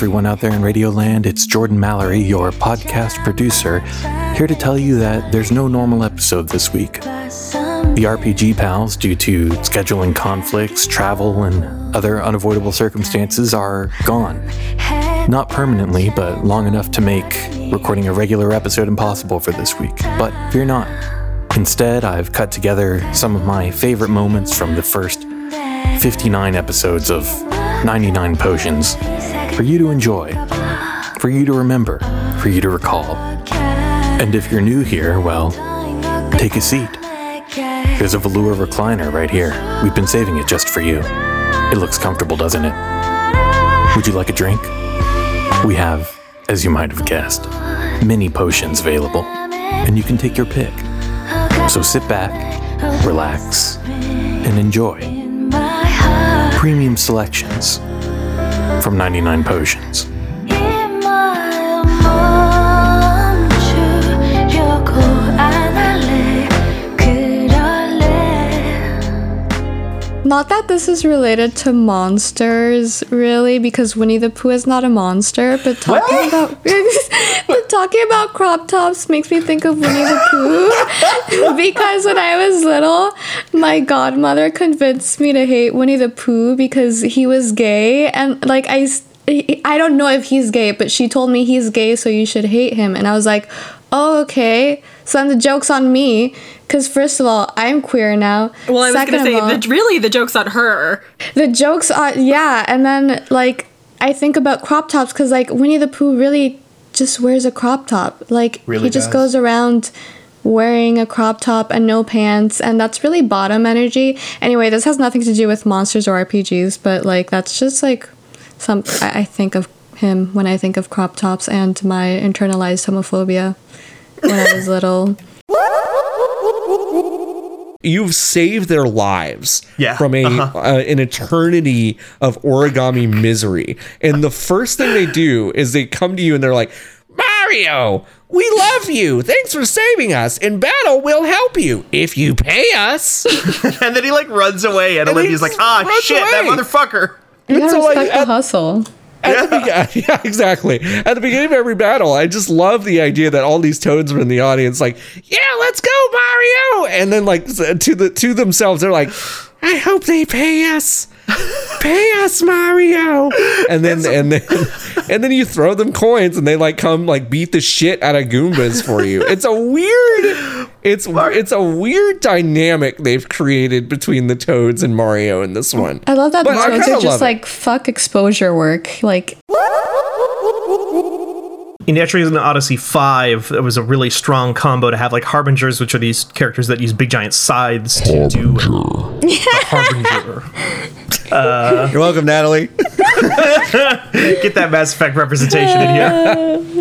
Everyone out there in Radioland. It's Jordan Mallory, your podcast producer, here to tell you that there's no normal episode this week. The RPG pals, due to scheduling conflicts, travel, and other unavoidable circumstances, are gone. Not permanently, but long enough to make recording a regular episode impossible for this week. But fear not. Instead, I've cut together some of my favorite moments from the first 59 episodes of 99 Potions for you to enjoy, for you to remember, for you to recall. And if you're new here, well, take a seat. There's a velour recliner right here. We've been saving it just for you. It looks comfortable, doesn't it? Would you like a drink? We have, as you might have guessed, many potions available, and you can take your pick. So sit back, relax, and enjoy. Premium selections from 99 Potions. Not that this is related to monsters, really, because Winnie the Pooh is not a monster. But talking about but talking about crop tops makes me think of Winnie the Pooh. because when I was little, my godmother convinced me to hate Winnie the Pooh because he was gay, and like I. I don't know if he's gay, but she told me he's gay, so you should hate him. And I was like, oh, okay. So then the joke's on me. Because, first of all, I'm queer now. Well, I was going to say, all- the, really, the joke's on her. the jokes on, yeah and then like i think about crop tops because like winnie the pooh really just wears a crop top like Really he just goes around wearing a crop top and no pants and that's really bottom energy anyway this has nothing to do with monsters or rpgs but like that's just like some i, I think of him when i think of crop tops and my internalized homophobia when i was little You've saved their lives Yeah, from a uh-huh. uh, an eternity of origami misery. And the first thing they do is they come to you and they're like, "Mario, we love you. Thanks for saving us. In battle, we'll help you if you pay us." and then he like runs away, and, And Olivia's like, "Ah, runs shit, that motherfucker." you gotta So, like, respect the at- hustle At the be- yeah, exactly. At the beginning of every battle, I just love the idea that all these toads are in the audience, like, "Yeah, let's go, Mario!" And then, like, to the to themselves, they're like, "I hope they pay us, pay us, Mario!" And then and then and then you throw them coins, and they like come like beat the shit out of Goombas for you. It's a weird, it's it's a weird dynamic they've created between the toads and Mario in this one. I love that But the toads are love just it. like fuck exposure work. Like In Etrians in the Odyssey 5, it was a really strong combo to have like harbingers, which are these characters that use big giant scythes to do a harbinger. Uh, You're welcome, Natalie. Get that Mass Effect representation in here.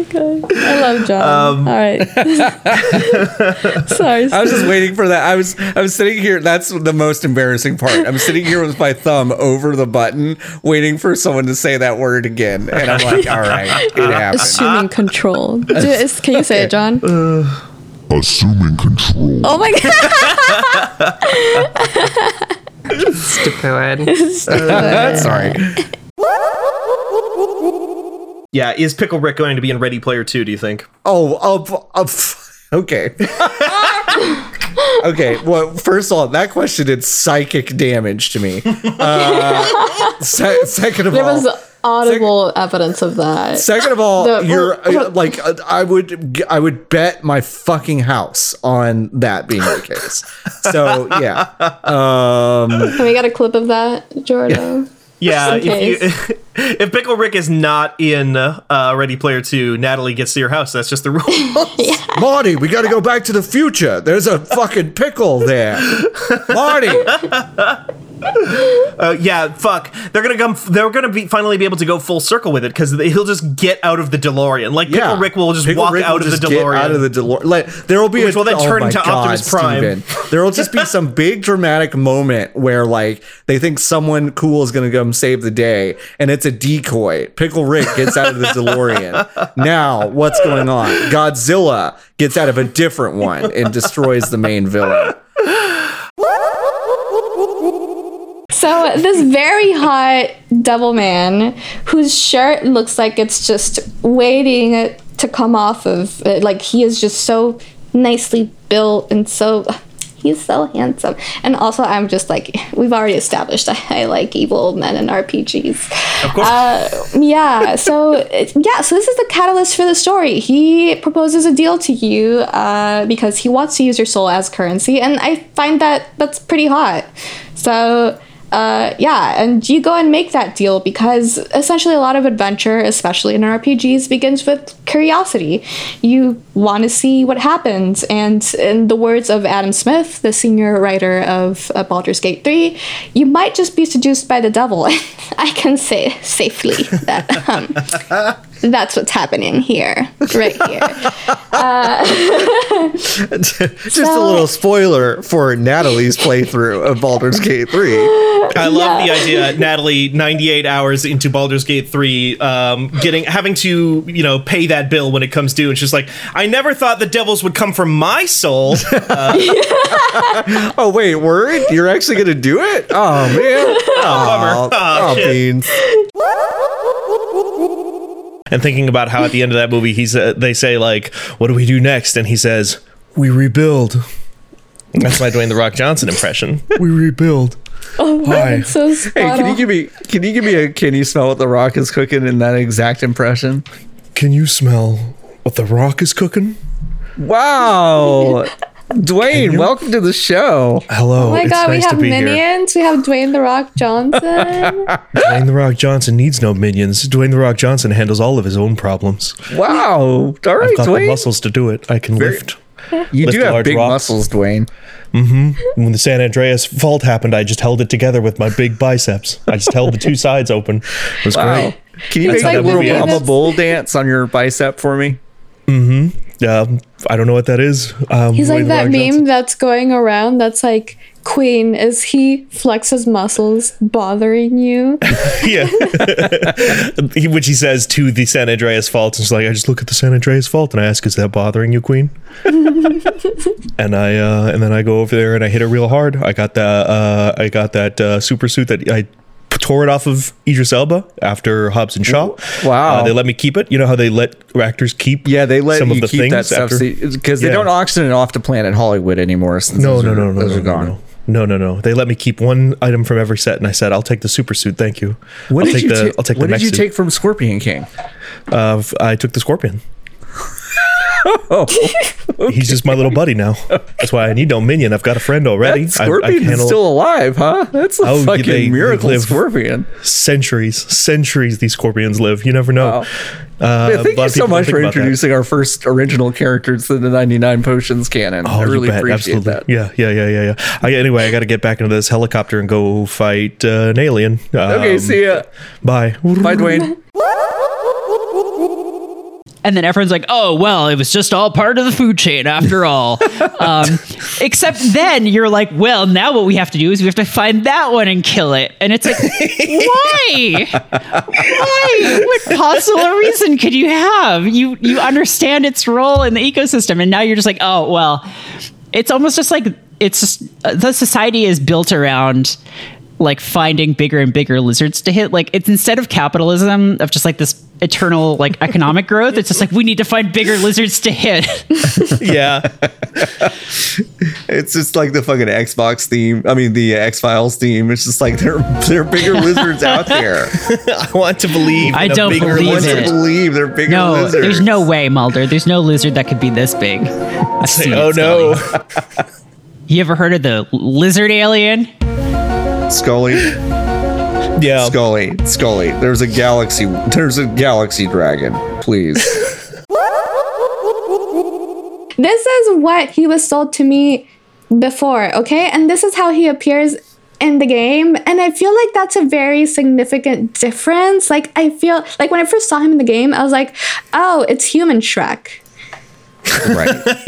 I love John. All right. Sorry. Um, I was just waiting for that. I was I was sitting here. That's the most embarrassing part. I'm sitting here with my thumb over the button, waiting for someone to say that word again, and I'm like, all right, it happened. assuming control. Do- is- Can you say it, John? assuming control. Oh my god. Stupid. Sorry. Yeah, is Pickle Rick going to be in Ready Player 2, do you think? Oh, oh, pff, okay. okay. Well, first of all, that question did psychic damage to me. Uh, se- second of all There all, was audible evidence of that. Second of all, The- you're uh, like uh, I would g- I would bet my fucking house on that being the case. So yeah, um, Can we get a clip of that, Jordan? Yeah, Just in if you if Pickle Rick is not in uh, Ready Player Two, Natalie gets to your house. That's just the rule. Marty, we got to go back to the future. There's a fucking pickle there, Marty. Uh, yeah, fuck. They're gonna come. They're gonna be finally be able to go full circle with it because he'll just get out of the DeLorean. Like Pickle Yeah, Rick will just Pickle walk Rick out will of the just get DeLorean. Out of the DeLorean. Like, there will be Which a, will then oh turn into God, Optimus Prime. Steven. There will just be some big dramatic moment where like they think someone cool is going to come save the day, and it's a decoy. Pickle Rick gets out of the DeLorean. now what's going on? Godzilla gets out of a different one and destroys the main villain. So this very hot devil man, whose shirt looks like it's just waiting to come off of, like he is just so nicely built and so. He's so handsome. And also, I'm just like, we've already established that I like evil men in RPGs. Of course. Uh, yeah, so, yeah, so this is the catalyst for the story. He proposes a deal to you uh, because he wants to use your soul as currency, and I find that that's pretty hot. So, uh, yeah, and you go and make that deal because essentially a lot of adventure, especially in RPGs, begins with curiosity. You want to see what happens, and in the words of Adam Smith, the senior writer of uh, Baldur's Gate 3, you might just be seduced by the devil. I can say safely that um, that's what's happening here, right here. just a little spoiler for Natalie's playthrough of Baldur's Gate 3. I love the idea, Natalie. Ninety-eight hours into Baldur's Gate three, um, getting having to you know pay that bill when it comes due, and she's like, "I never thought the devils would come from my soul." Oh wait, word? You're actually gonna do it? Oh man! bummer. Oh, Oh, oh, shit. beans. And thinking about how at the end of that movie, he's uh, they say like, "What do we do next?" And he says, "We rebuild." That's my Dwayne the Rock Johnson impression. we rebuild. Oh, Hi. so Hey, can you give me? Can you give me a? Can you smell what the Rock is cooking in that exact impression? Can you smell what the Rock is cooking? Wow, Dwayne, welcome to the show. Hello. Oh my it's god, nice we have be here. minions. We have Dwayne the Rock Johnson. Dwayne the Rock Johnson needs no minions. Dwayne the Rock Johnson handles all of his own problems. Wow, all right, I've got the muscles to do it. I can Very- lift. You lift do have big rocks. muscles, Dwayne. Mm-hmm. When the San Andreas fault happened, I just held it together with my big biceps. I just held the two sides open. It was Wow. great. Can you That's make how a little movie Mama ends. Bull dance on your bicep for me? Um, I don't know what that is. Um, He's like that meme Johnson. that's going around that's like Queen, is he flexes muscles bothering you? yeah. Which he says to the San Andreas fault. It's like, I just look at the San Andreas fault and I ask, is that bothering you, Queen? and I uh, and then I go over there and I hit it real hard. I got that uh, I got that uh, super suit that I tore it off of Idris Elba after Hobbs and Shaw. Wow. Uh, they let me keep it. You know how they let actors keep Yeah, they let some you of the keep things that stuff after- because they Yeah. don't auction it off to Planet Hollywood anymore. Since No, no, are- no, no, those no, are gone. no, no, no, no. They let me keep one item from every set, and I said, "I'll take the super suit, thank you." What I'll did take you the, take? I'll take what did you suit. take from Scorpion King? Uh, I took the scorpion. Oh, He's just my little buddy now. That's why I need no minion. I've got a friend already. that Scorpion is still alive, huh? That's a Oh, fucking they- they miracle live- Scorpion. centuries, centuries. These scorpions live. You never know. Wow. Uh, Yeah, thank you so much for about that. introducing our first original characters to the 99 Potions canon. Oh, I really bet. appreciate Absolutely. that. Yeah, yeah, yeah, yeah, yeah. I, anyway, I got to get back into this helicopter and go fight uh, an alien. Okay, Um, see ya. Bye. Bye, Dwayne. And then everyone's like, oh, well, it was just all part of the food chain after all. um, except then you're like, well, now what we have to do is we have to find that one and kill it. And it's like, why? Why? What possible reason could you have? You you understand its role in the ecosystem, and now you're just like, oh, well, it's almost just like it's just uh, the society is built around like finding bigger and bigger lizards to hit like it's instead of capitalism of just like this eternal like economic growth. It's just like we need to find bigger lizards to hit. yeah. It's just like the fucking Xbox theme. I mean, the X Files theme. It's just like there, there are bigger lizards out there. I want to believe. I don't bigger believe I want to it. believe they're bigger no, lizards. there's no way, Mulder. There's no lizard that could be this big. I've seen Oh no. You ever heard of the lizard alien? Scully, Yeah. Scully, Scully. There's a galaxy. There's a galaxy dragon. Please. This is what he was sold to me before, okay? And this is how he appears in the game. And I feel like that's a very significant difference. Like, I feel like when I first saw him in the game, I was like, oh, it's human Shrek. Right.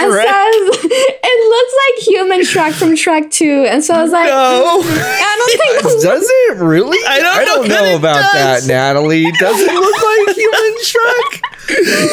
It says it looks like human Shrek from Shrek 2. And so I was like, No. Hmm, I don't think Does it really? I don't I know don't that know about does. that, Natalie. Does it look like human Shrek?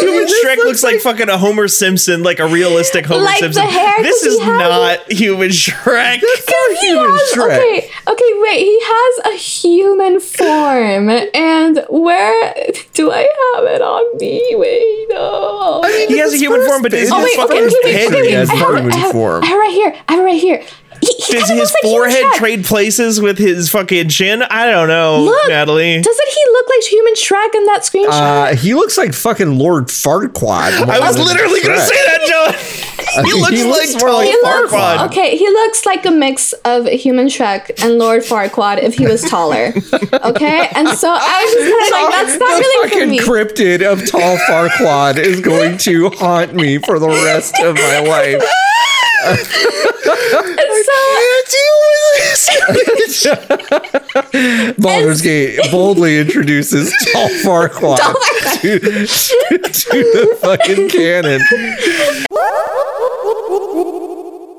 Human Shrek looks like fucking a Homer Simpson, like a realistic Homer Like the Simpson. hair, this 'cause is he has- not human Shrek. he human has, Shrek. Okay, okay, wait. He has a human form, and where do I have it on me? Wait, no. He has a human form, but does oh his wait, fucking okay, okay, wait, head okay, wait. He has I have, human I have, form. I have it right here. I have it right here. He, he Does his looks like forehead Shrek. trade places with his fucking chin? I don't know, Look, Natalie. Doesn't he look like human Shrek in that screenshot? Uh, he looks like fucking Lord Farquaad. I was literally going to say that, John. He looks He looks like more tall like he looks Farquaad. okay. He looks like a mix of human Shrek and Lord Farquaad if he was taller. Okay, and so I was just kind of like, that's not the really for fucking me. cryptid of tall Farquaad is going to haunt me for the rest of my life. And so Baldur's Gate boldly introduces tall Farquaad to, to, to the fucking canon. Hup hup hup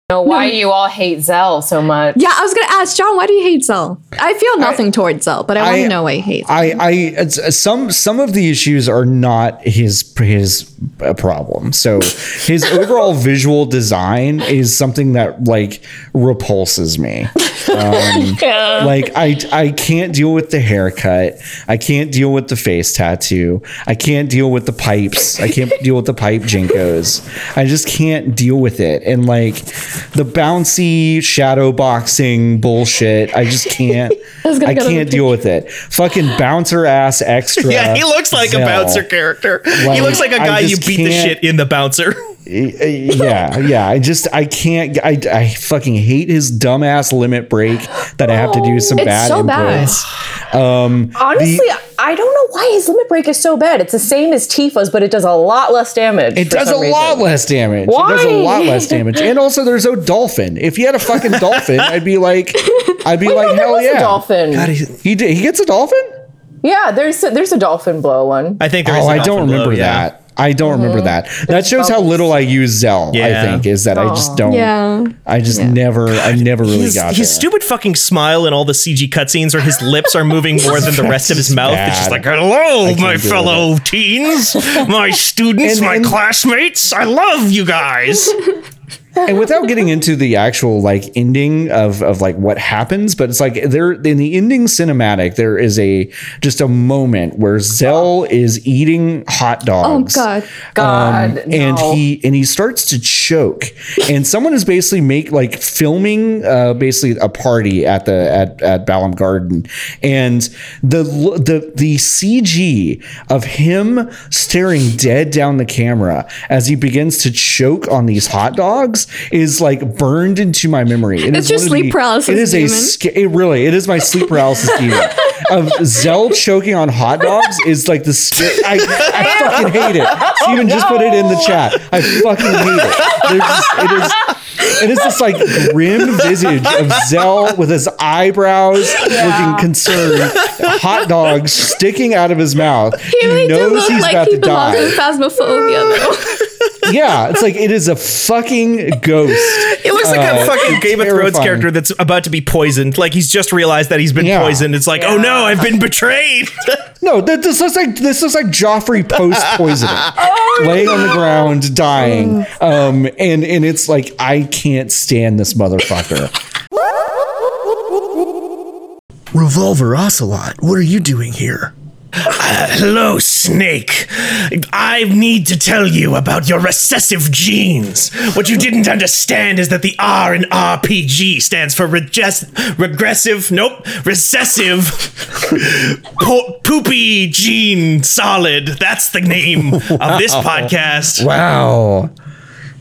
know why you all hate Zell so much. Yeah, I was gonna ask John, why do you hate Zell? I feel nothing towards Zell, but I want I- to know why he hates. I, I, it's- some, some of the issues are not his, his uh, problem. So his overall visual design is something that like repulses me. Um, Like I, I can't deal with the haircut. I can't deal with the face tattoo. I can't deal with the pipes. I can't deal with the pipe jinkos. I just can't deal with it. And like the bouncy shadow boxing bullshit, I just can't. was gonna I go to the can't deal with it. Fucking bouncer ass extra. Yeah, he looks like a bouncer character. he looks like a guy you beat the can't- shit in the bouncer. Yeah, yeah. I just I can't. I, I fucking hate his dumbass limit break that I have to do some It's bad so bad. Um, Honestly, I don't know why his limit break is so bad. It's the same as Tifa's, but it does a lot less damage. it does a some lot less damage. It does a lot less damage. And also, there's a dolphin. If he had a fucking dolphin, I'd be like, I'd be Wait, like, no, hell yeah. a dolphin. He did. He gets a dolphin. Yeah, there's a, there's a dolphin blow one. I think there's. Oh, a I don't dolphin blow, remember yeah. That. I don't remember that. That shows how little I use Zell. I think is that I just don't. Yeah. I just never. I never really His, got his there. stupid fucking smile in all the CG cutscenes where his lips are moving more than the rest of his mouth. It's just like, hello, my fellow teens, my students, And- my and- classmates. I love you guys. and without getting into the actual like ending of of like what happens but it's like there in the ending cinematic there is a just a moment where Zell is eating hot dogs Oh God. God, and no. he and he starts to choke and someone is basically make like filming uh basically a party at the at at Balamb Garden and the the the CG of him staring dead down the camera as he begins to choke on these hot dogs is like burned into my memory It It's is your sleep the- paralysis it is a demon. sca- it really it is my sleep paralysis demon of Zell choking on hot dogs is like the sca- I, I fucking hate it. Oh, Steven just put it in the chat. I fucking hate it. Just, it is it is this like grim visage of Zell with his eyebrows looking concerned, hot dogs sticking out of his mouth. He really did look he's like about he to die. Phasmophobia, though. Yeah, it's like it is a fucking ghost. It looks like Uh, a fucking Game of Thrones character that's about to be poisoned. Like he's just realized that he's been Yeah. poisoned. It's like, oh no, I've been betrayed. No, that this looks like this looks like Joffrey post poisoning, Oh, laying on the ground, dying. Um, and and it's like I can't stand this motherfucker. Revolver Ocelot, what are you doing here? Uh, hello, Snake. I need to tell you about your recessive genes. What you didn't understand is that the R in RPG stands for regess- regressive, nope, recessive po- poopy gene solid. That's the name of this podcast. Wow.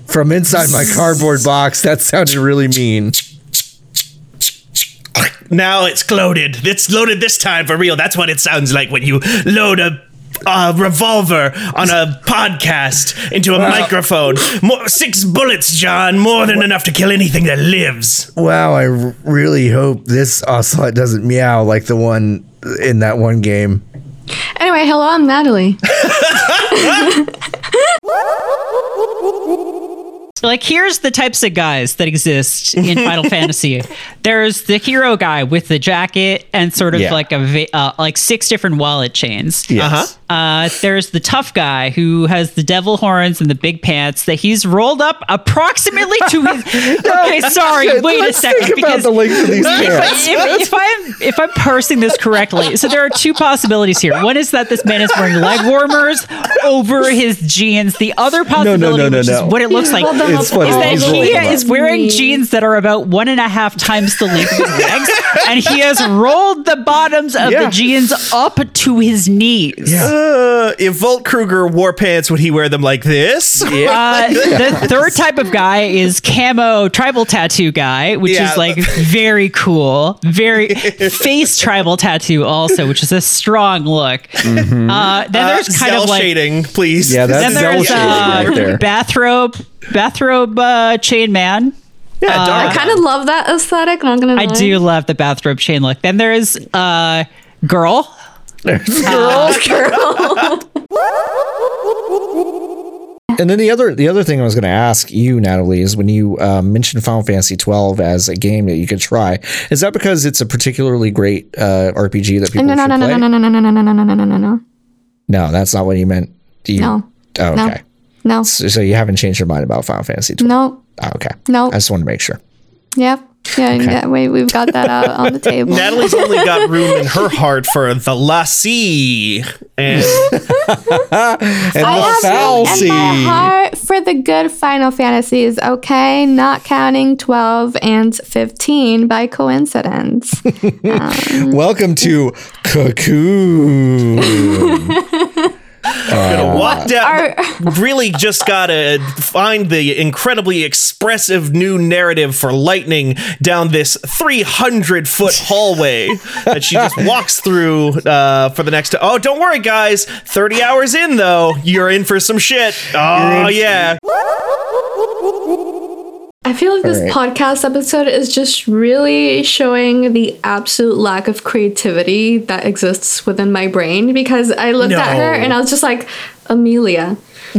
From inside my cardboard box, that sounded really mean. Now it's loaded. It's loaded this time for real. That's what it sounds like when you load a a revolver on a podcast into a microphone. More, six bullets, John. More than enough to kill anything that lives. Wow, I r- really hope this ocelot doesn't meow like the one in that one game. Anyway, hello, I'm Natalie. like here's the types of guys that exist in Final Fantasy. There's the hero guy with the jacket and sort of Yeah. like a va- uh, like six different wallet chains. Yes. Uh-huh. Uh, there's the tough guy who has the devil horns and the big pants that he's rolled up approximately to his. okay, sorry. shit, wait let's a second. think about because the length of these if, pants. I, if, if I'm if I'm parsing this correctly, so there are two possibilities here. One is that this man is wearing leg warmers over his jeans. The other possibility, no, no, which no. is what it looks like, Hold them It's funny. is that He's he is up. wearing jeans that are about one and a half times the length of his legs, and he has rolled the bottoms of Yeah. the jeans up to his knees. Uh, if Volt Kruger wore pants, would he wear them like this? Uh, the third type of guy is camo tribal tattoo guy, which Yeah. is like very cool. Very face tribal tattoo also, which is a strong look. Uh, then there's kind Cell of like shading, please. Yeah, then that's there's Zelda uh, right there. bathrobe bathrobe uh, chain man. yeah, I kind of love that aesthetic. Not gonna. I do love the bathrobe chain look. Then there's uh girl. Girl's girl. And then the other the other thing I was going to ask you, Natalie, is when you um, mentioned Final Fantasy twelve as a game that you could try, is that because it's a particularly great uh, RPG that people No, no, should no, no, play? no, no, no, no, no, no, no, no, no, no, no, No, that's not what you meant. Do you? No. Oh, okay. no, So, so you haven't changed your mind about Final Fantasy twelve? no. Oh, okay. No. I just want to make sure. Yep. Yeah, yeah. Wait, we've got that out on the table. Natalie's only got room in her heart for the lassie. And And I the have room in Falsy. my heart for the good Final Fantasies, okay? Not counting 12 and 15 by coincidence. Um, Welcome to Cocoon. gonna walk down. Are- really just gotta find the incredibly expressive new narrative for Lightning down this 300 foot hallway that she just walks through uh, for the next. Oh, don't worry, guys. 30 hours in, though, you're in for some shit. Oh, yeah. I feel like this Alright. podcast episode is just really showing the absolute lack of creativity that exists within my brain because I looked at her and I was just like, Amelia.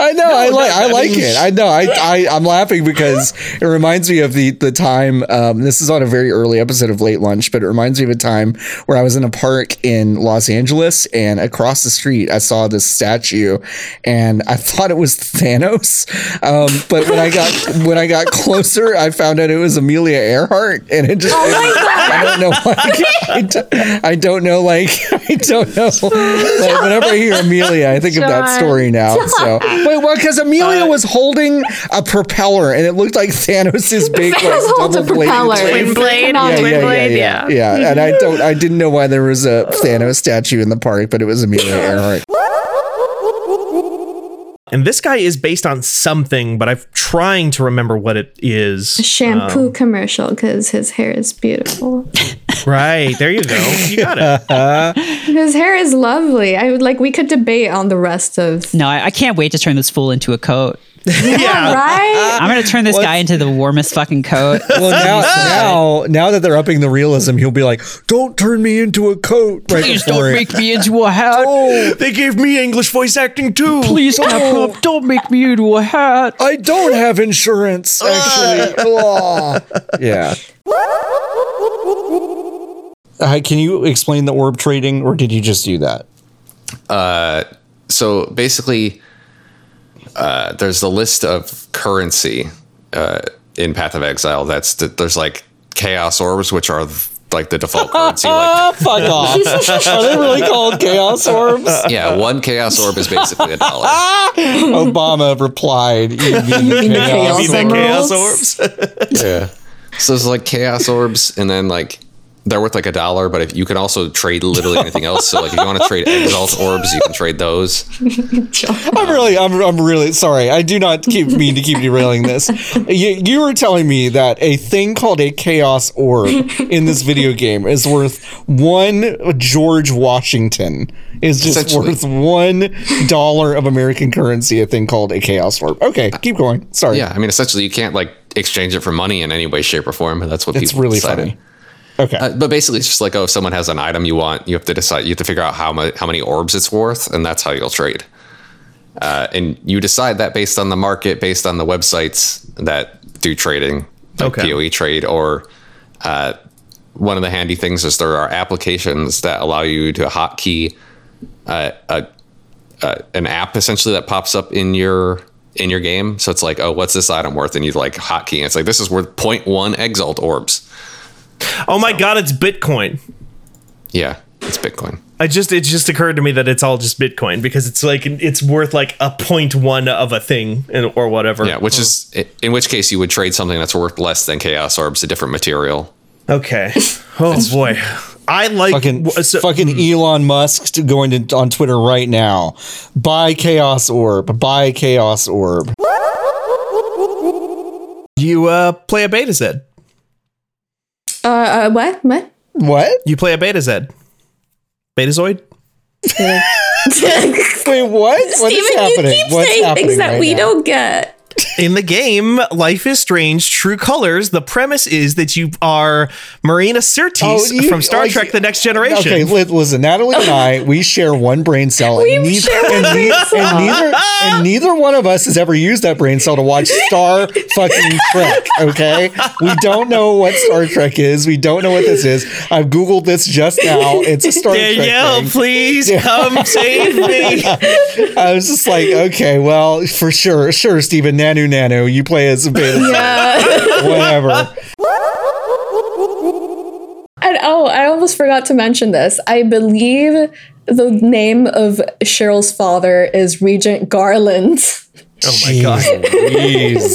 I know. I like. I like it. I know. I, I. I'm laughing because it reminds me of the the time. Um, this is on a very early episode of Late Lunch, but it reminds me of a time where I was in a park in Los Angeles, and across the street I saw this statue, and I thought it was Thanos. Um, but when I got when I got closer, I found out it was Amelia Earhart, and it just. I don't know. Like, I, don't, I don't know. Like I don't know. Like, whenever I hear Amelia, I think of that story now. So wait, what? Because Amelia Uh, was holding a propeller, and it looked like Thanos's big like, Thanos holds a double bladed propeller. Twin blade, Cannot Yeah, twin yeah, yeah, yeah, yeah. yeah. And I don't, I didn't know why there was a Thanos statue in the park, but it was Amelia Earhart. And this guy is based on something, but I'm trying to remember what it is. A Shampoo um, commercial because his hair is beautiful. Right. There you go. You got it. His hair is lovely. I would like we could debate on the rest of No, I, I can't wait to turn this fool into a coat. Yeah. right. I'm gonna turn this guy into the warmest fucking coat. Well, now, now, now that they're upping the realism, he'll be like, "Don't turn me into a coat." Right Please before don't it. make me into a hat. Oh, they gave me English voice acting too. Please, Capcom, don't make me into a hat. I don't have insurance, actually. Ugh. yeah. Uh, can you explain the orb trading, or did you just do that? Uh, so basically, uh, there's the list of currency uh, in Path of Exile. That's th- there's like chaos orbs, which are th- like the default currency. Like fuck off. Are they really called chaos orbs? yeah, one chaos orb is basically a dollar. Obama replied, "You mean mean the chaos chaos chaos orbs. Yeah. So there's like chaos orbs, and then like they're worth like a dollar, but if you can also trade literally anything else. So like if you want to trade exalt orbs, you can trade those. I'm really, I'm, I'm really sorry. I do not keep mean to keep derailing this. You, you were telling me that a thing called a chaos orb in this video game is worth one George Washington. Is just worth one dollar of American currency. A thing called a chaos orb. Okay, keep going. Sorry. Yeah, I mean essentially you can't like exchange it for money in any way, shape, or form. But that's what it's people really decided. funny. Okay. Uh, but basically, it's just like oh, if someone has an item you want, you have to decide. You have to figure out how much how many orbs it's worth, and that's how you'll trade. Uh, and you decide that based on the market, based on the websites that do trading, like Okay. PoE trade, or uh, one of the handy things is there are applications that allow you to hotkey uh, a, a an app essentially that pops up in your in your game. So it's like, oh, what's this item worth? And you like hotkey, and it's like this is worth 0.1 exalt orbs. Oh my god, it's Bitcoin. Yeah, it's Bitcoin. I just it just occurred to me that it's all just Bitcoin because it's like it's worth like a point one of a thing and, or whatever. Yeah, which is in which case you would trade something that's worth less than chaos orbs, a different material. okay. Oh boy, I like Fucking, so- fucking Elon Musk to- going to on Twitter right now. Buy Chaos Orb. Buy Chaos Orb. you uh play a Beta Z. Uh, uh, what? What? What? You play a Beta Z. Betazoid. Wait, what? What is Steven, happening? you keep What's saying happening things that right we now? don't get. In the game, Life is Strange: True Colors. The premise is that you are Marina Sirtis Oh, you- from Star like- Trek: The Next Generation. Okay, listen. Natalie and I, we share one brain cell, and, We share one and, brain cell. and neither and neither one of us has ever used that brain cell to watch Star fucking Trek. Okay, we don't know what Star Trek is. We don't know what this is. I've googled this just now. It's a Star Danielle, Trek thing. please come save me. I was just like, okay, well, for sure, sure, Steven, Nanu Nanu, you play as a beta, whatever. And oh, I almost forgot to mention this. I believe the name of Cheryl's father is Regent Garland. Oh my god.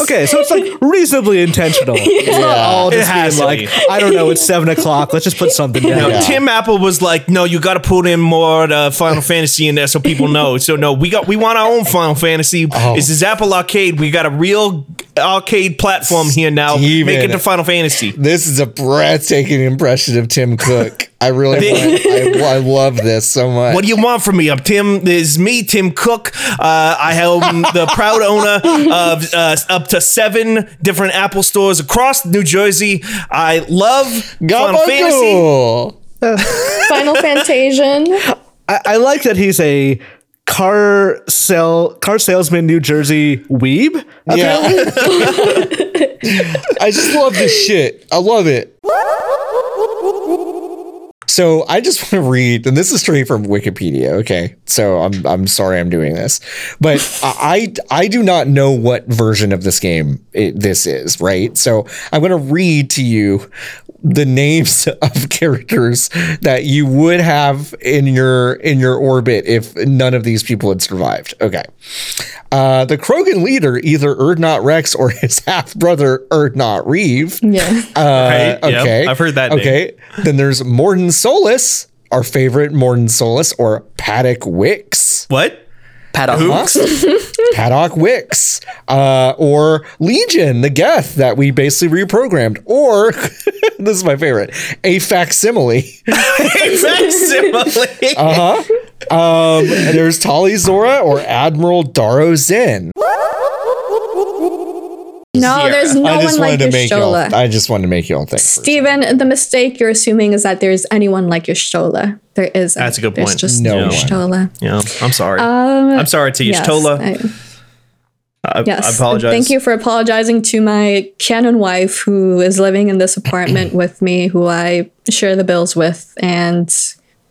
Okay, so it's like reasonably intentional. It's not all It just has being to like, be. I don't know, it's seven o'clock. Let's just put something down. No, Yeah. Tim Apple was like, "No, you got to put in more uh, Final Fantasy in there so people know." So no, we got we want our own Final Fantasy. Oh. This is Apple Arcade. We got a real arcade platform here now. Steven. Make it to Final Fantasy. This is a breathtaking impression of Tim Cook. I really, want, I, I love this so much. What do you want from me? I'm Tim. This is me, Tim Cook. Uh, I am the proud owner of uh, up to seven different Apple stores across New Jersey. I love Final Fantasy. Final Fantasian. I, I like that he's a car sell car salesman New Jersey weeb. Yeah. I just love this shit. I love it. So I just want to read, and this is straight from Wikipedia. Okay, so I'm I'm sorry I'm doing this, but I I do not know what version of this game it, this is. Right, so I'm going to read to you the names of characters that you would have in your in your orbit if none of these people had survived. Okay. Uh, the Krogan leader, either Urdnot Wrex or his half brother Urdnot Wreav. Yeah. Uh, Right, yep, okay. I've heard that name. Okay. Then there's Mordin Solus, our favorite Mordin Solus, or Padok Wiks. What? Padok. Padok Wiks. Uh, or Legion, the Geth that we basically reprogrammed. Or, this is my favorite, a facsimile. Facsimile. Uh huh. Um, there's Tali'Zorah or Admiral Daro'Xen. No, there's no I just one like wanted to make y'all. I just wanted to make y'all think. Steven, the mistake you're assuming is that there's anyone like Y'shtola. There isn't. That's a good There's point. just No no one. Yeah, I'm sorry. Um, I'm sorry to yes, Y'shtola. I- I, Yes. I apologize. Thank you for apologizing to my canon wife who is living in this apartment with me, who I share the bills with and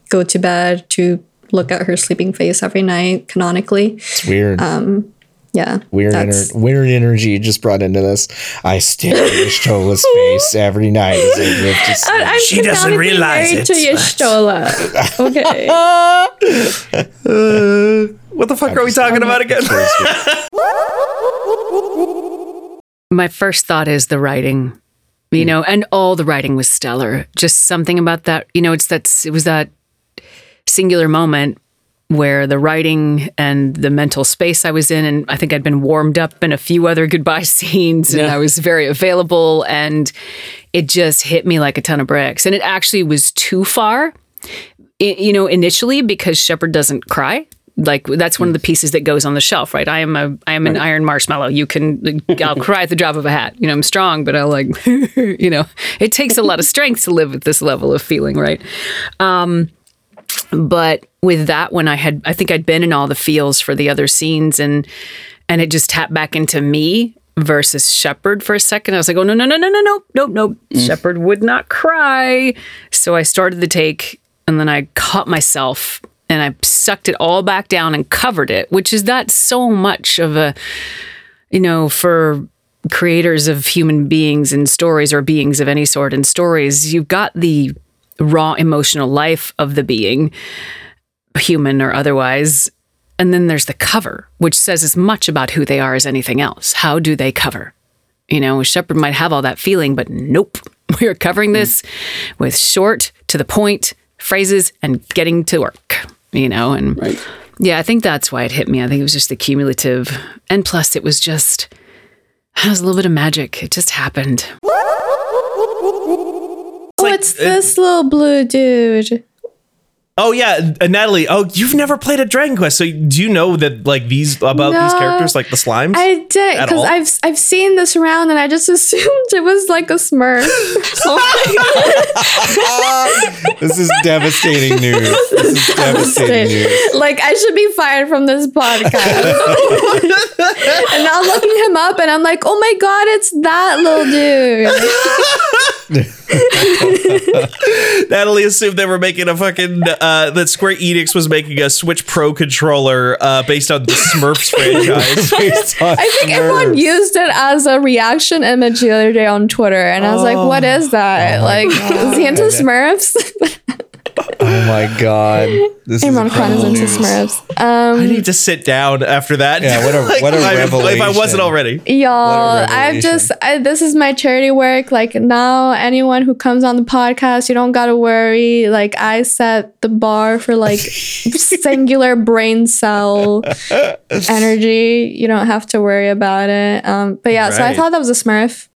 go to bed to look at her sleeping face every night, canonically. It's weird. Um, Yeah. Weird, ener- weird energy just brought into this. I stare at Y'shtola's face every night as I live to sleep. I- I'm She doesn't canonically realize married it, to Y'shtola. Okay. Uh, what the fuck are we talking about again? My first thought is the writing, you know, and all the writing was stellar. Just something about that, you know, it's that it was that singular moment where the writing and the mental space I was in, and I think I'd been warmed up in a few other goodbye scenes, and I was very available, and it just hit me like a ton of bricks. And it actually was too far, you know, initially because Shepard doesn't cry. Like that's one of the pieces that goes on the shelf, right? I am a I am an iron marshmallow. You can I'll cry at the drop of a hat. You know, I'm strong, but I'll like you know, it takes a lot of strength to live at this level of feeling, right? Um but with that one I had I think I'd been in all the feels for the other scenes and and it just tapped back into me versus Shepard for a second. I was like, oh no, no, no, no, no, no, no, nope. Mm. Shepard would not cry. So I started the take and then I caught myself and I sucked it all back down and covered it, which is not so much of a, you know, for creators of human beings and stories or beings of any sort in stories, you've got the raw emotional life of the being, human or otherwise. And then there's the cover, which says as much about who they are as anything else. How do they cover? You know, Shepard might have all that feeling, but nope. We're covering this with short, to the point phrases and getting to work, you know? And yeah, I think that's why it hit me. I think it was just the cumulative. And plus, it was just, it was a little bit of magic. It just happened. Oh, it's this little blue dude. Oh yeah, uh, Natalie. Oh, you've never played a Dragon Quest, so do you know that like these about these characters, like the slimes? I did because? I've I've seen this around and I just assumed it was like a Smurf. This is devastating news. This is devastating news. like I should be fired from this podcast. and now I'm looking him up and I'm like, oh my god, it's that little dude. Natalie assumed they were making a fucking uh, that Square Enix was making a Switch Pro controller uh, based on the Smurfs franchise. I think everyone used it as a reaction image the other day on Twitter, and I was like, "What is that? like, is he into Smurfs?" Oh my god. This Imran Khan is incredible into news. Smurfs. Um, I need to sit down after that. Yeah, what a- what a if I- If I wasn't already. Y'all, What a I've just I, this is my charity work. Like now, anyone who comes on the podcast, you don't gotta worry. Like I set the bar for like singular brain cell energy. You don't have to worry about it. Um, but yeah, so I thought that was a Smurf.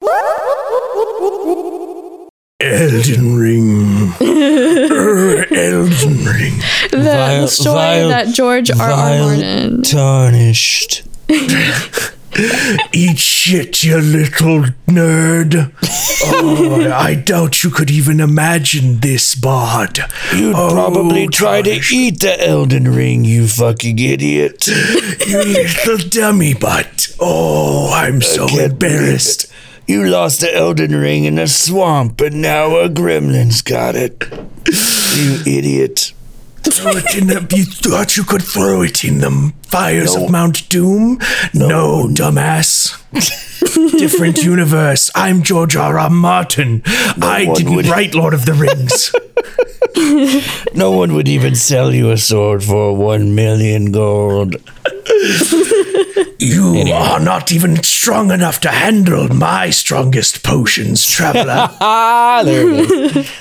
Elden Ring. Elden Ring. The, the story that George R. R. Martin. tarnished. Eat shit, you little nerd. Oh, I doubt you could even imagine this, Bard. You'd Oh, probably try to eat the Elden Ring, you fucking idiot. You little dummy butt. Oh, I'm so embarrassed. You lost the Elden Ring in a swamp, and now a gremlin's got it. You idiot. Throw it in. You thought you could throw it in the fires of Mount Doom? No, dumbass. Different universe. I'm George R. R. Martin. I didn't would- write Lord of the Rings. No one would even sell you a sword for one million gold. You are not even strong enough to handle my strongest potions, traveler. Ah, there it is.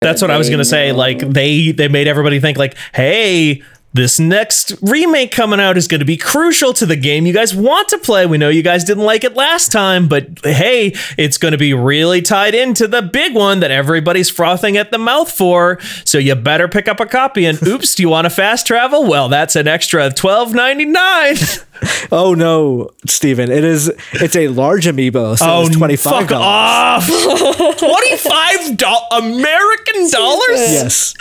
That's what I was gonna say. Like they they made everybody think like, hey, this next remake coming out is going to be crucial to the game you guys want to play. We know you guys didn't like it last time, but hey, it's going to be really tied into the big one that everybody's frothing at the mouth for. So you better pick up a copy. And oops, do you want to fast travel? Well, that's an extra twelve ninety nine. oh no, Steven. It is it's a large amiibo, so Oh, it's twenty five fuck off! Twenty-five do- American dollars? Yes.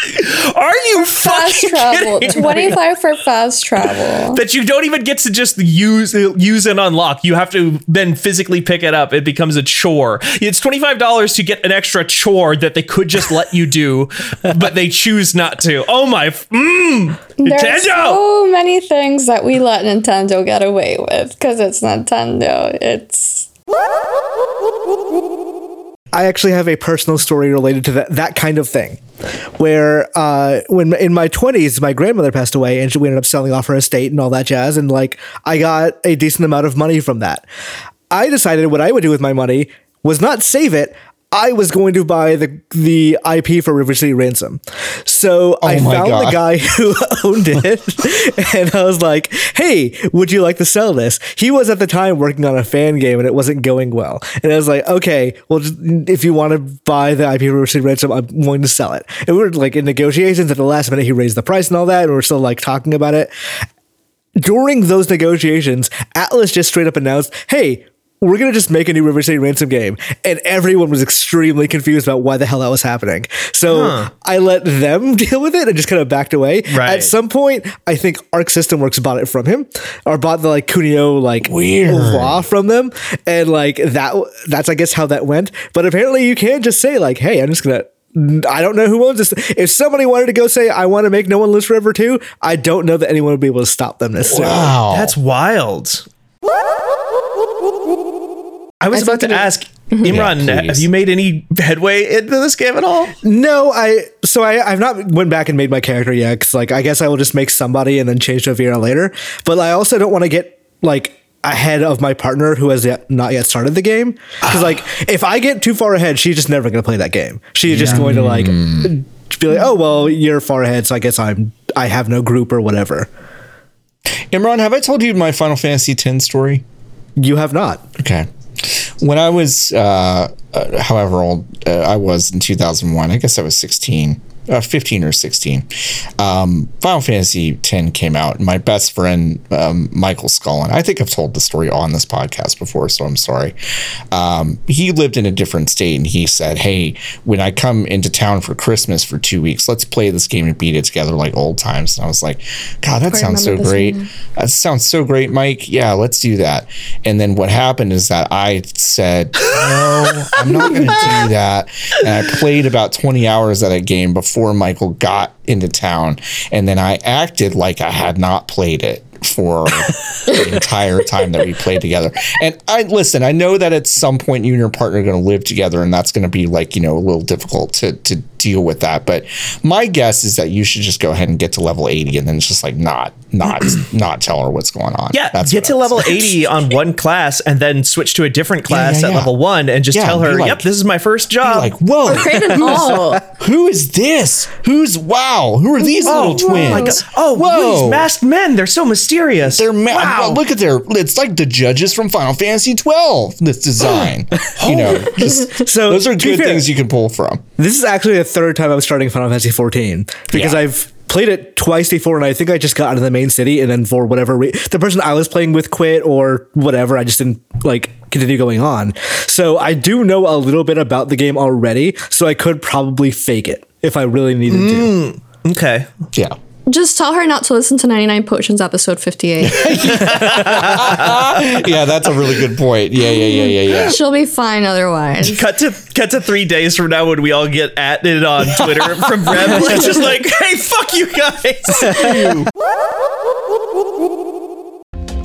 Are you Fast fucking travel. kidding me? Twenty five for fast travel. that you don't even get to just use use and unlock. You have to then physically pick it up. It becomes a chore. It's twenty five dollars to get an extra chore that they could just let you do, but they choose not to. Oh my! f- Mm, There are so many things that we let Nintendo get away with because it's Nintendo. It's I actually have a personal story related to that that kind of thing, where uh, when in my twenties, my grandmother passed away, and she we ended up selling off her estate and all that jazz, and like I got a decent amount of money from that. I decided what I would do with my money was not save it. I was going to buy the the IP for River City Ransom. So oh I Oh my found the guy who owned it and I was like, "Hey, would you like to sell this?" He was at the time working on a fan game and it wasn't going well. And I was like, "Okay, well just, if you want to buy the IP for River City Ransom, I'm willing to sell it." And we were like in negotiations at the last minute he raised the price and all that and we we're still like talking about it during those negotiations, Atlus just straight up announced, "Hey, we're gonna just make a new River City Ransom game," and everyone was extremely confused about why the hell that was happening. So Huh. I let them deal with it and just kind of backed away. Right. At some point, I think Arc System Works bought it from him, or bought the like Kunio like Weird. law from them, and like that. That's I guess how that went. But apparently, you can't just say like, "Hey, I'm just gonna." I don't know who owns this. If somebody wanted to go say, I want to make No One Lives Forever too, I don't know that anyone would be able to stop them necessarily. Wow. That's wild. I was I about to think ask Mhm. Imran, Yeah, have you made any headway into this game at all? No, I so I I've not went back and made my character yet because like I guess I will just make somebody and then change to a Viera later. But I also don't want to get like ahead of my partner who has yet not yet started the game because like if I get too far ahead, she's just never going to play that game. She's just Yeah. going to like be like, oh well, you're far ahead, so I guess I'm I have no group or whatever. Imran, have I told you my Final Fantasy X story? You have not. Okay. When I was, uh, uh, however old uh, I was in 2001, I guess I was 16, uh, 15 or 16. Um, Final Fantasy X came out. My best friend, um, Michael Scullin, I think I've told the story on this podcast before, so I'm sorry. Um, he lived in a different state and he said, Hey, when I come into town for Christmas for two weeks, let's play this game and beat it together like old times. And I was like, God, that sounds so great. one. That sounds so great, Mike. Yeah, let's do that. And then what happened is that I said, No, I'm not going to do that. And I played about 20 hours at a game before Michael got into town. And then I acted like I had not played it for the entire time that we played together. And I listen, I know that at some point you and your partner are going to live together and that's going to be like, you know, a little difficult to, to deal with that. But my guess is that you should just go ahead and get to level 80 and then it's just like not, not, not tell her what's going on. Yeah, That's get to level say. 80 on one class and then switch to a different class yeah, at yeah. level one and just Yeah, tell her, like- yep, this is my first job. like, whoa, Who, is, who is this? Who's wow? Who are these Oh, little oh twins? my God. Oh, whoa! these masked men. They're so mysterious. They're ma- wow. Look at their. It's like the judges from Final Fantasy twelve. This design, you know, just So those are good fair, things you can pull from. This is actually the third time I'm starting Final Fantasy 14 because Yeah. I've played it twice before, and I think I just got out of the main city, and then for whatever re- the person I was playing with quit or whatever, I just didn't like continue going on. So I do know a little bit about the game already, so I could probably fake it if I really needed to. Hmm, okay. Yeah. Just tell her not to listen to 99 Potions episode 58. yeah, that's a really good point. Yeah, yeah, yeah, yeah, yeah. She'll be fine otherwise. Cut to cut to three days from now when we all get at it on Twitter from Brem. It's just like, hey, fuck you guys.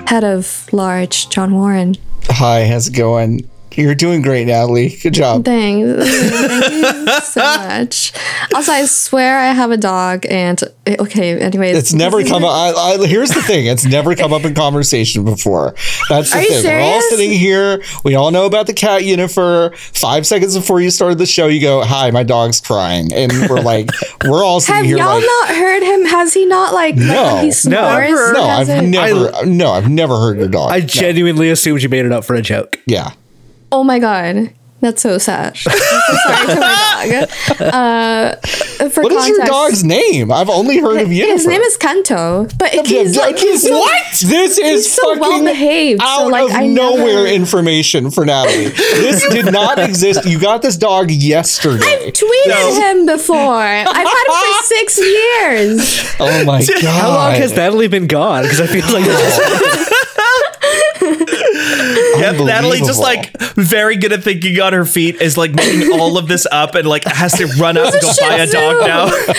Head of large, John Warren. Hi, how's it going? You're doing great, Natalie. Good job. Thanks. Thank you so much. Also, I swear I have a dog, and okay. Anyways, It's never come up. I, I, here's the thing: it's never come up in conversation before. That's the Are you thing. We're all sitting here. We all know about the cat Yennefer. Five seconds before you started the show, you go, "Hi, my dog's crying," and we're like, we're all sitting Have here Have y'all like, not heard him? Has he not like like, no, when he snores? no, no, I've has it- never, no, I've never heard your dog. I genuinely assumed you made it up for a joke. Yeah. Oh my god, that's so sad. I'm so sorry to my dog. Uh, for What is your dog's name? I've only heard of Yennefer. His name is Kanto, but he's like he's so, what? This is he's so fucking well behaved. out So like of I nowhere never, information for Natalie. This did not exist. You got this dog yesterday. I've tweeted him before. I've had him for six years. Oh my god! How long has Natalie been gone? Because I feel like Yep, Natalie just like very good at thinking on her feet is like making all of this up and like has to run out and go buy a dog now.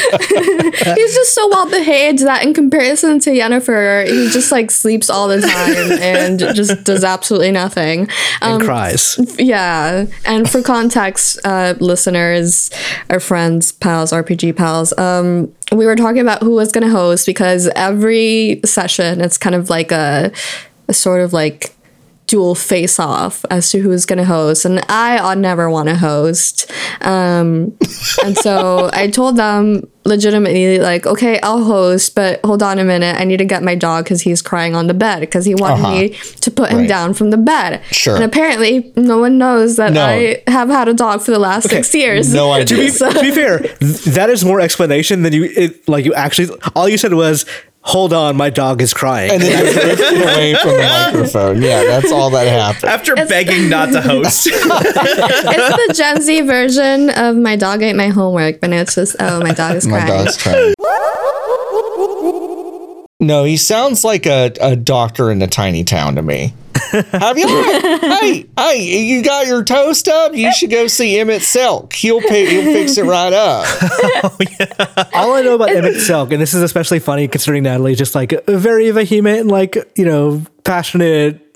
he's just so well behaved that in comparison to Yennefer, he just like sleeps all the time and just does absolutely nothing. And cries. Yeah. And for context, uh, listeners, our friends, pals, RPG pals, um, we were talking about who was going to host because every session it's kind of like a, a sort of like dual face off as to who's going to host. And I uh, never want to host. Um, and so I told them legitimately, like, okay, I'll host, but hold on a minute. I need to get my dog because he's crying on the bed because he wanted Uh-huh. me to put him Right. down from the bed. Sure. And apparently, no one knows that No. I have had a dog for the last six years. To be, to be fair, th- that is more explanation than you it, like. You actually, all you said was, "Hold on, my dog is crying," And then you drifted away from the microphone. Yeah, that's all that happened. After begging not to host. it's the Gen Z version of my dog ate my homework, but now it's just, oh, my dog is My crying. dog's crying. No, he sounds like a, a doctor in a tiny town to me. Have you? hey, hey, you got your toe stubbed? You should go see Emet-Selch. He'll pay, he'll fix it right up. Oh, All I know about Emet-Selch, and this is especially funny considering Natalie's just like a very vehement, like you know, passionate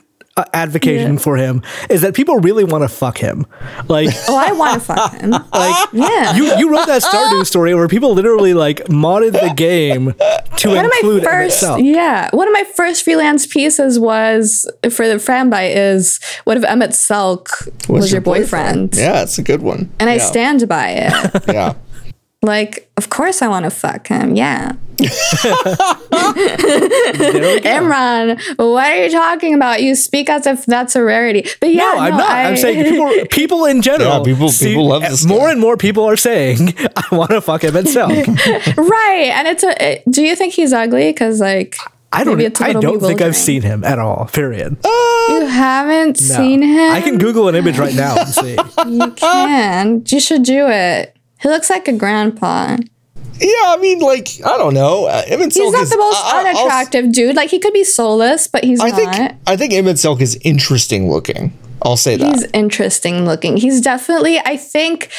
advocating Yeah. for him, is that people really want to fuck him. Like, Oh, I want to fuck him. like yeah. you you wrote that Stardew story where people literally like modded the game to one of my include Emet first Selch. yeah one of my first freelance pieces was for the Fanbyte is what if Emet-Selch was, your boyfriend, Yeah, it's a good one. and i stand by it Yeah. Like of course i want to fuck him yeah Imran, what are you talking about? You speak as if that's a rarity. But yeah, no, I'm no, not. I, I'm saying people, people in general. Yeah, people- people love this More and more people are saying, "I want to fuck Emet-Selch." right. And it's a. it- do you think he's ugly? Because like I don't. maybe it's a I don't think. I've seen him at all. Period. Uh, you haven't No. seen him. I can Google an image right now and see. You can. You should do it. He looks like a grandpa. Yeah, I mean, like, I don't know. Uh, Emet He's not is, the most I- I- I'll- unattractive dude. Like he could be soulless, but he's I not. think I think Emet-Selch is interesting looking. I'll say that. He's interesting looking. He's definitely. I think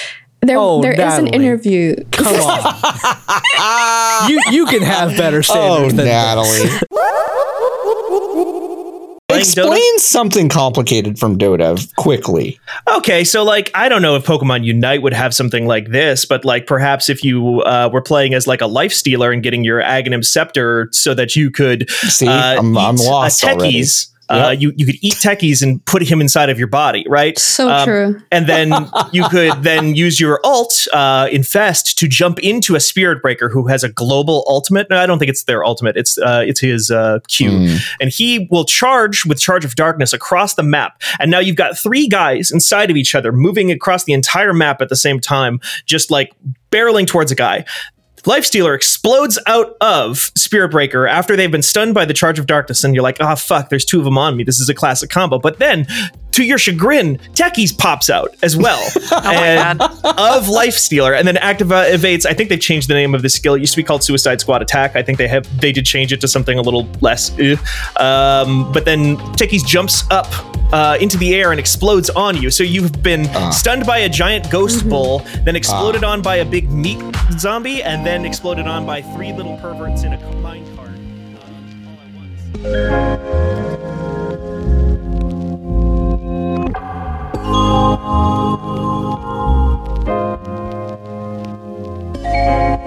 there Oh, there is an interview. Come on. you you can have better oh, standards than Natalie. Explain something complicated from Dota quickly. Okay, so like I don't know if Pokemon Unite would have something like this, but like perhaps if you uh, were playing as like a life stealer and getting your Aghanim scepter so that you could See, uh, I'm- I'm lost already. techies. Uh, Yep. you you could eat techies and put him inside of your body, right? Um, So true. And then you could then use your alt uh, infest to jump into a spirit breaker who has a global ultimate. No, I don't think it's their ultimate. It's uh, it's his uh, Q, Hmm. and he will charge with charge of darkness across the map. And now you've got three guys inside of each other, moving across the entire map at the same time, just like barreling towards a guy. Lifestealer explodes out of Spirit Breaker after they've been stunned by the Charge of Darkness, and you're like, oh fuck, there's two of them on me. This is a classic combo. But then, to your chagrin, Techies pops out as well and of Lifestealer, and then activates. I think they've changed the name of the skill. It used to be called Suicide Squad Attack. I think they have they did change it to something a little less. eh. Um, but then Techies jumps up uh, into the air and explodes on you. So you've been stunned by a giant ghost bull, then exploded on by a big meat zombie, and then exploded on by three little perverts in a combined card. Eu não thank you